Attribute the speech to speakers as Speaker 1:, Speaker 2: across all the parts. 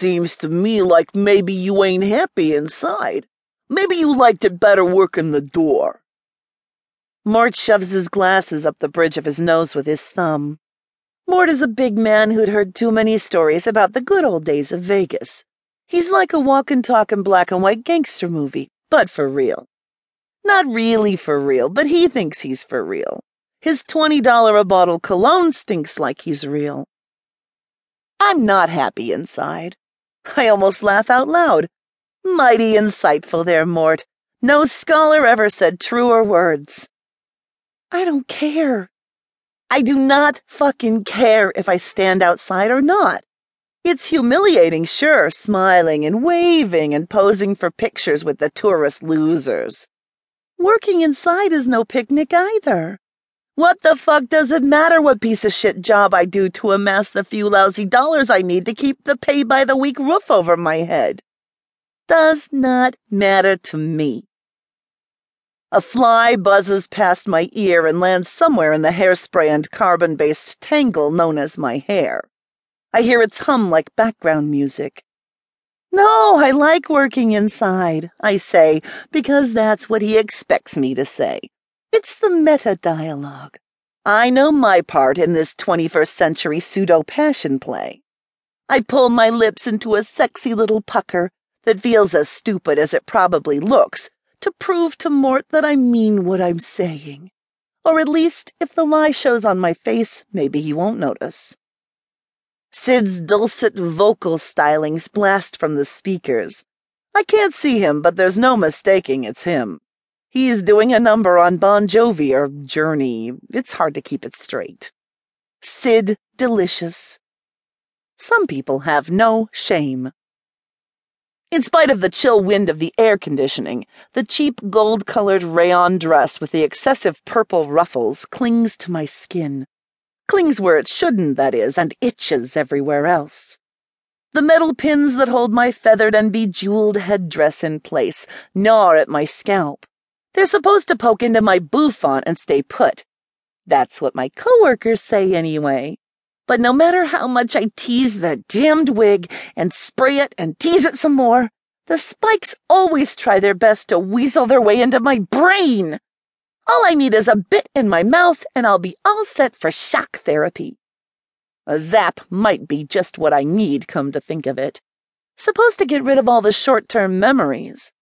Speaker 1: seems to me like maybe you ain't happy inside. Maybe you liked it better working the door.
Speaker 2: Mort shoves his glasses up the bridge of his nose with his thumb. Mort is a big man who'd heard too many stories about the good old days of Vegas. He's like a walking, talking black and white gangster movie, but for real. Not really for real, but he thinks he's for real. His $20 a bottle cologne stinks like he's real. I'm not happy inside. I almost laugh out loud. Mighty insightful there, Mort. No scholar ever said truer words. I don't care. I do not fucking care if I stand outside or not. It's humiliating, sure, smiling and waving and posing for pictures with the tourist losers. Working inside is no picnic either. What the fuck does it matter what piece of shit job I do to amass the few lousy dollars I need to keep the pay by the week roof over my head? Does not matter to me. A fly buzzes past my ear and lands somewhere in the hairspray and carbon based tangle known as my hair. I hear its hum like background music. No, I like working inside, I say, because that's what he expects me to say. It's the meta dialogue. I know my part in this 21st century pseudo passion play. I pull my lips into a sexy little pucker that feels as stupid as it probably looks to prove to Mort that I mean what I'm saying. Or at least, if the lie shows on my face, maybe he won't notice. Sid's dulcet vocal stylings blast from the speakers. I can't see him, but there's no mistaking it's him. He's doing a number on Bon Jovi or Journey. It's hard to keep it straight. Sid Delicious. Some people have no shame. In spite of the chill wind of the air conditioning, the cheap gold colored rayon dress with the excessive purple ruffles clings to my skin. Clings where it shouldn't, that is, and itches everywhere else. The metal pins that hold my feathered and bejeweled headdress in place gnaw at my scalp. They're supposed to poke into my bouffant and stay put. That's what my coworkers say anyway. But no matter how much I tease the damned wig and spray it and tease it some more, the spikes always try their best to weasel their way into my brain. All I need is a bit in my mouth and I'll be all set for shock therapy. A zap might be just what I need, come to think of it. Supposed to get rid of all the short term memories.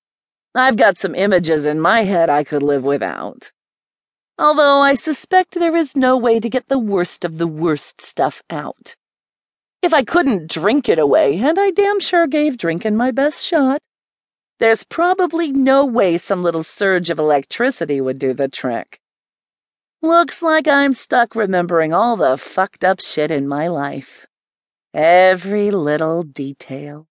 Speaker 2: I've got some images in my head I could live without although I suspect there is no way to get the worst of the worst stuff out. If I couldn't drink it away, and I damn sure gave drinking my best shot, there's probably no way some little surge of electricity would do the trick. Looks like I'm stuck remembering all the fucked up shit in my life. Every little detail.